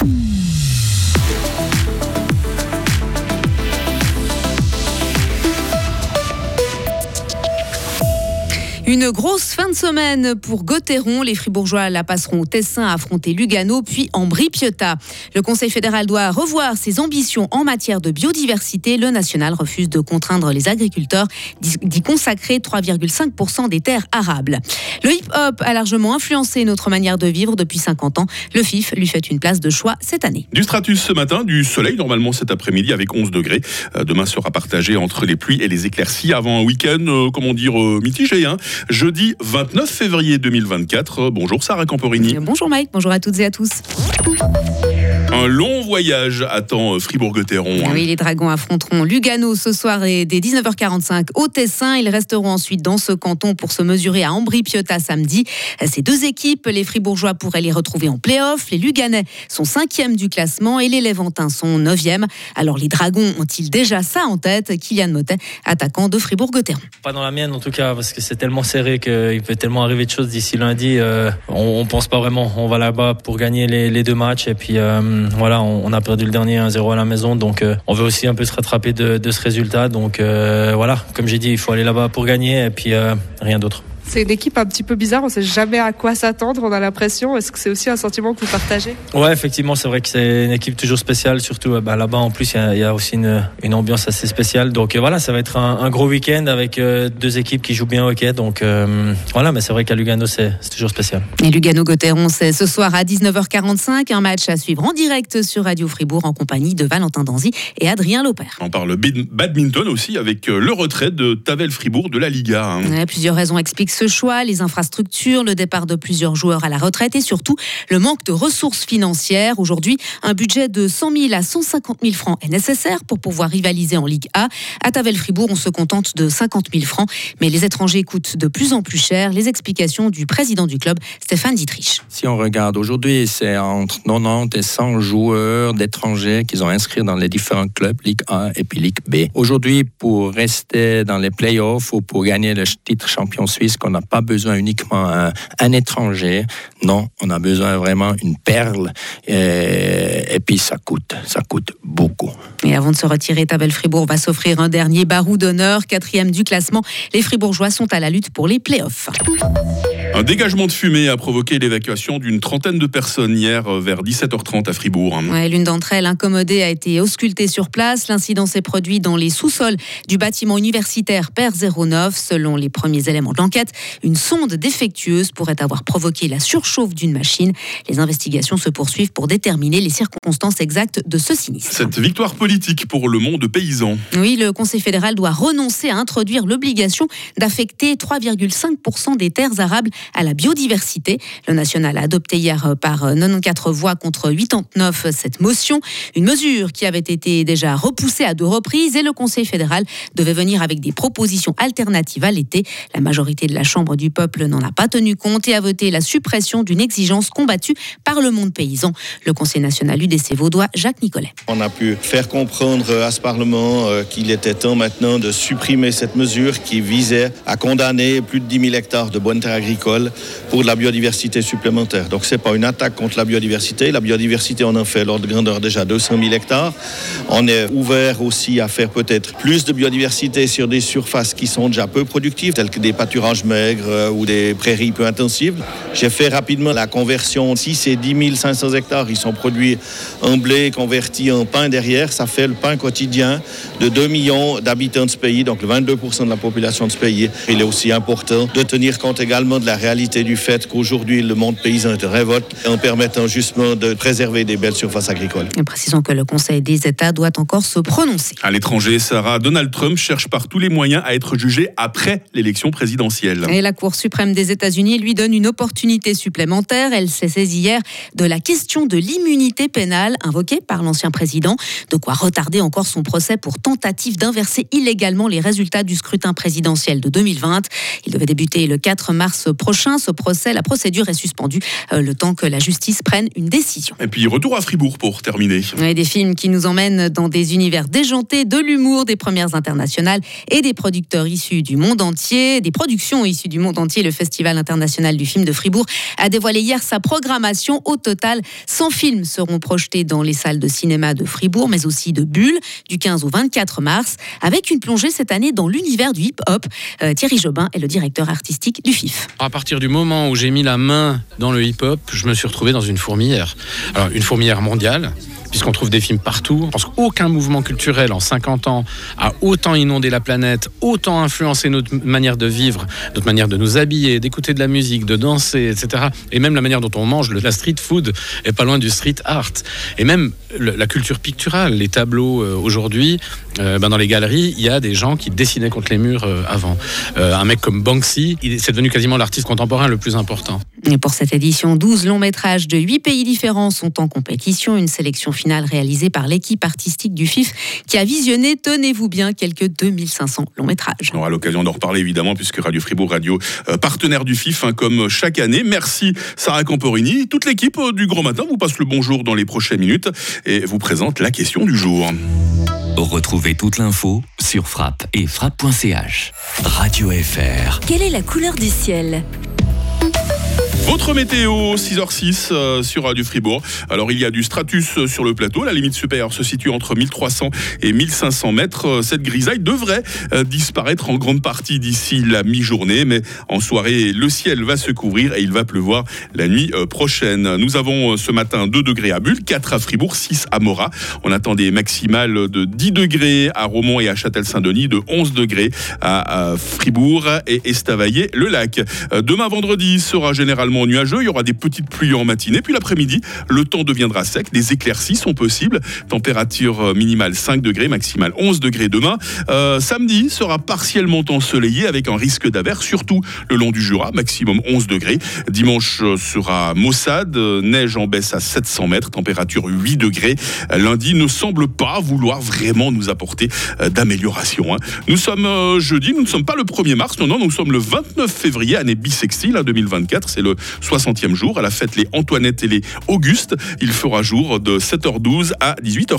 Mm. Une grosse fin de semaine pour Gauthieron. Les Fribourgeois la passeront au Tessin à affronter Lugano, puis en Piotta. Le Conseil fédéral doit revoir ses ambitions en matière de biodiversité. Le national refuse de contraindre les agriculteurs d'y consacrer 3,5% des terres arables. Le hip-hop a largement influencé notre manière de vivre depuis 50 ans. Le FIF lui fait une place de choix cette année. Du stratus ce matin, du soleil normalement cet après-midi avec 11 degrés. Euh, demain sera partagé entre les pluies et les éclaircies avant un week-end, euh, comment dire, euh, mitigé. Hein jeudi 29 février 2024. Bonjour Sarah Camporini. Bonjour Mike, bonjour à toutes et à tous. Un long voyage attend euh, Fribourg-Gotteron. Hein. Oui, les Dragons affronteront Lugano ce soir et dès 19h45 au Tessin. Ils resteront ensuite dans ce canton pour se mesurer à Ambri-Piotta samedi. Ces deux équipes, les Fribourgeois pourraient les retrouver en play-off. Les Luganais sont cinquièmes du classement et les Léventins sont neuvièmes. Alors les Dragons ont-ils déjà ça en tête? Kylian Motet, attaquant de Fribourg-Gotteron. Pas dans la mienne en tout cas, parce que c'est tellement serré qu'il peut tellement arriver de choses d'ici lundi. Euh, on, ne pense pas vraiment. On va là-bas pour gagner les, deux matchs et puis. Euh, voilà, on, a perdu le dernier 1-0 à la maison, donc euh, on veut aussi un peu se rattraper de, ce résultat. Donc euh, voilà, comme j'ai dit, il faut aller là-bas pour gagner et puis euh, rien d'autre. C'est une équipe un petit peu bizarre, on ne sait jamais à quoi s'attendre, on a l'impression. Est-ce que c'est aussi un sentiment que vous partagez? Ouais, effectivement, c'est vrai que c'est une équipe toujours spéciale, surtout euh, bah, là-bas en plus, il y, a aussi une, ambiance assez spéciale. Donc euh, voilà, ça va être un, gros week-end avec euh, deux équipes qui jouent bien au hockey. Donc voilà, mais c'est vrai qu'à Lugano, c'est toujours spécial. Et Lugano-Gotteron, c'est ce soir à 19h45, un match à suivre en direct sur Radio Fribourg en compagnie de Valentin Danzy et Adrien Lauper. On parle badminton aussi avec le retrait de Tavel Fribourg de la Liga. Hein. plusieurs raisons expliquent ce choix, les infrastructures, le départ de plusieurs joueurs à la retraite et surtout le manque de ressources financières. Aujourd'hui, un budget de 100 000 à 150 000 francs est nécessaire pour pouvoir rivaliser en Ligue A. À Tavel-Fribourg, on se contente de 50 000 francs, mais les étrangers coûtent de plus en plus cher. Les explications du président du club, Stéphane Dietrich. Si on regarde aujourd'hui, c'est entre 90 et 100 joueurs d'étrangers qu'ils ont inscrits dans les différents clubs, Ligue A et puis Ligue B. Aujourd'hui, pour rester dans les playoffs ou pour gagner le titre champion suisse qu'on n'a pas besoin uniquement un, étranger. Non, on a besoin vraiment d'une perle. Et, et, puis ça coûte, ça coûte beaucoup. Et avant de se retirer, Tabel Fribourg va s'offrir un dernier barou d'honneur, quatrième du classement. Les Fribourgeois sont à la lutte pour les playoffs. Un dégagement de fumée a provoqué l'évacuation d'une trentaine de personnes hier euh, vers 17h30 à Fribourg. L'une d'entre elles, incommodée, a été auscultée sur place. L'incident s'est produit dans les sous-sols du bâtiment universitaire Père 09. Selon les premiers éléments de l'enquête, une sonde défectueuse pourrait avoir provoqué la surchauffe d'une machine. Les investigations se poursuivent pour déterminer les circonstances exactes de ce sinistre. Cette victoire politique pour le monde paysan. Oui, le Conseil fédéral doit renoncer à introduire l'obligation d'affecter 3,5% des terres arables à la biodiversité. Le national a adopté hier par 94 voix contre 89 cette motion, une mesure qui avait été déjà repoussée à deux reprises et le Conseil fédéral devait venir avec des propositions alternatives à l'été. La majorité de la Chambre du peuple n'en a pas tenu compte et a voté la suppression d'une exigence combattue par le monde paysan. Le Conseil national UDC Vaudois, Jacques Nicolet. On a pu faire comprendre à ce Parlement euh, qu'il était temps maintenant de supprimer cette mesure qui visait à condamner plus de 10 000 hectares de bonnes terres agricoles pour de la biodiversité supplémentaire. Donc ce n'est pas une attaque contre la biodiversité. La biodiversité, on en fait l'ordre de grandeur déjà 200 000 hectares. On est ouvert aussi à faire peut-être plus de biodiversité sur des surfaces qui sont déjà peu productives, telles que des pâturages maigres euh, ou des prairies peu intensives. J'ai fait rapidement la conversion. Si ces 10 500 hectares, ils sont produits en blé convertis en pain derrière, ça fait le pain quotidien de 2 millions d'habitants de ce pays, donc le 22% de la population de ce pays. Il est aussi important de tenir compte également de la réalité du fait qu'aujourd'hui le monde paysan est en révolte en permettant justement de préserver des belles surfaces agricoles. Et précisons que le Conseil des États doit encore se prononcer. À l'étranger, Sarah, Donald Trump cherche par tous les moyens à être jugé après l'élection présidentielle. Et la Cour suprême des États-Unis lui donne une opportunité supplémentaire. Elle s'est saisie hier de la question de l'immunité pénale invoquée par l'ancien président. De quoi retarder encore son procès pour tentative d'inverser illégalement les résultats du scrutin présidentiel de 2020. Il devait débuter le 4 mars prochain prochain. Ce procès, la procédure est suspendue le temps que la justice prenne une décision. Et puis retour à Fribourg pour terminer. des films qui nous emmènent dans des univers déjantés, de l'humour, des premières internationales et des producteurs issus du monde entier, des productions issues du monde entier. Le Festival international du film de Fribourg a dévoilé hier sa programmation. Au total, 100 films seront projetés dans les salles de cinéma de Fribourg, mais aussi de Bulle, du 15 au 24 mars, avec une plongée cette année dans l'univers du hip-hop. Euh, Thierry Jobin est le directeur artistique du FIF. À partir du moment où j'ai mis la main dans le hip-hop, je me suis retrouvé dans une fourmilière. Alors, une fourmilière mondiale, puisqu'on trouve des films partout. Je pense qu'aucun mouvement culturel en 50 ans a autant inondé la planète, autant influencé notre manière de vivre, notre manière de nous habiller, d'écouter de la musique, de danser, etc. Et même la manière dont on mange. La street food est pas loin du street art. Et même la culture picturale, les tableaux euh, aujourd'hui, euh, ben dans les galeries, il y a des gens qui dessinaient contre les murs euh, avant. un mec comme Banksy, c'est devenu quasiment l'artiste contemporain le plus important. Pour cette édition, 12 longs métrages de 8 pays différents sont en compétition. Une sélection finale réalisée par l'équipe artistique du FIF qui a visionné, tenez-vous bien, quelques 2500 longs métrages. On aura l'occasion d'en reparler évidemment puisque Radio Fribourg, radio partenaire du FIF, hein, comme chaque année. Merci Sarah Camporini. Toute l'équipe du Grand Matin vous passe le bonjour dans les prochaines minutes et vous présente la question du jour. Retrouvez toute l'info sur frappe et frappe.ch. Radio FR. Quelle est la couleur du ciel? Votre météo, 6h06 euh, sur Radio Fribourg. Alors il y a du stratus euh, sur le plateau. La limite supérieure se situe entre 1300 et 1500 mètres. Euh, cette grisaille devrait disparaître en grande partie d'ici la mi-journée. Mais en soirée, le ciel va se couvrir et il va pleuvoir la nuit prochaine. Nous avons ce matin 2 degrés à Bulle, 4 à Fribourg, 6 à Morat. On attend des maximales de 10 degrés à Romont et à Châtel-Saint-Denis, de 11 degrés à Fribourg et Estavayer-le-Lac. Demain vendredi sera généralement nuageux. Il y aura des petites pluies en matinée. Puis l'après-midi, le temps deviendra sec. Des éclaircies sont possibles. Température euh, minimale 5 degrés, maximale 11 degrés demain. Euh, samedi sera partiellement ensoleillé avec un risque d'averse, surtout le long du Jura, maximum 11 degrés. Dimanche euh, sera maussade, neige en baisse à 700 mètres, température 8 degrés. Lundi ne semble pas vouloir vraiment nous apporter d'amélioration. Hein. Nous sommes jeudi, nous ne sommes pas le 1er mars, non, non, nous sommes le 29 février, année bissextile, 2024. Hein, C'est le 60e jour. À la fête les Antoinette et les Auguste. Il fera jour de 7h12 à 18h.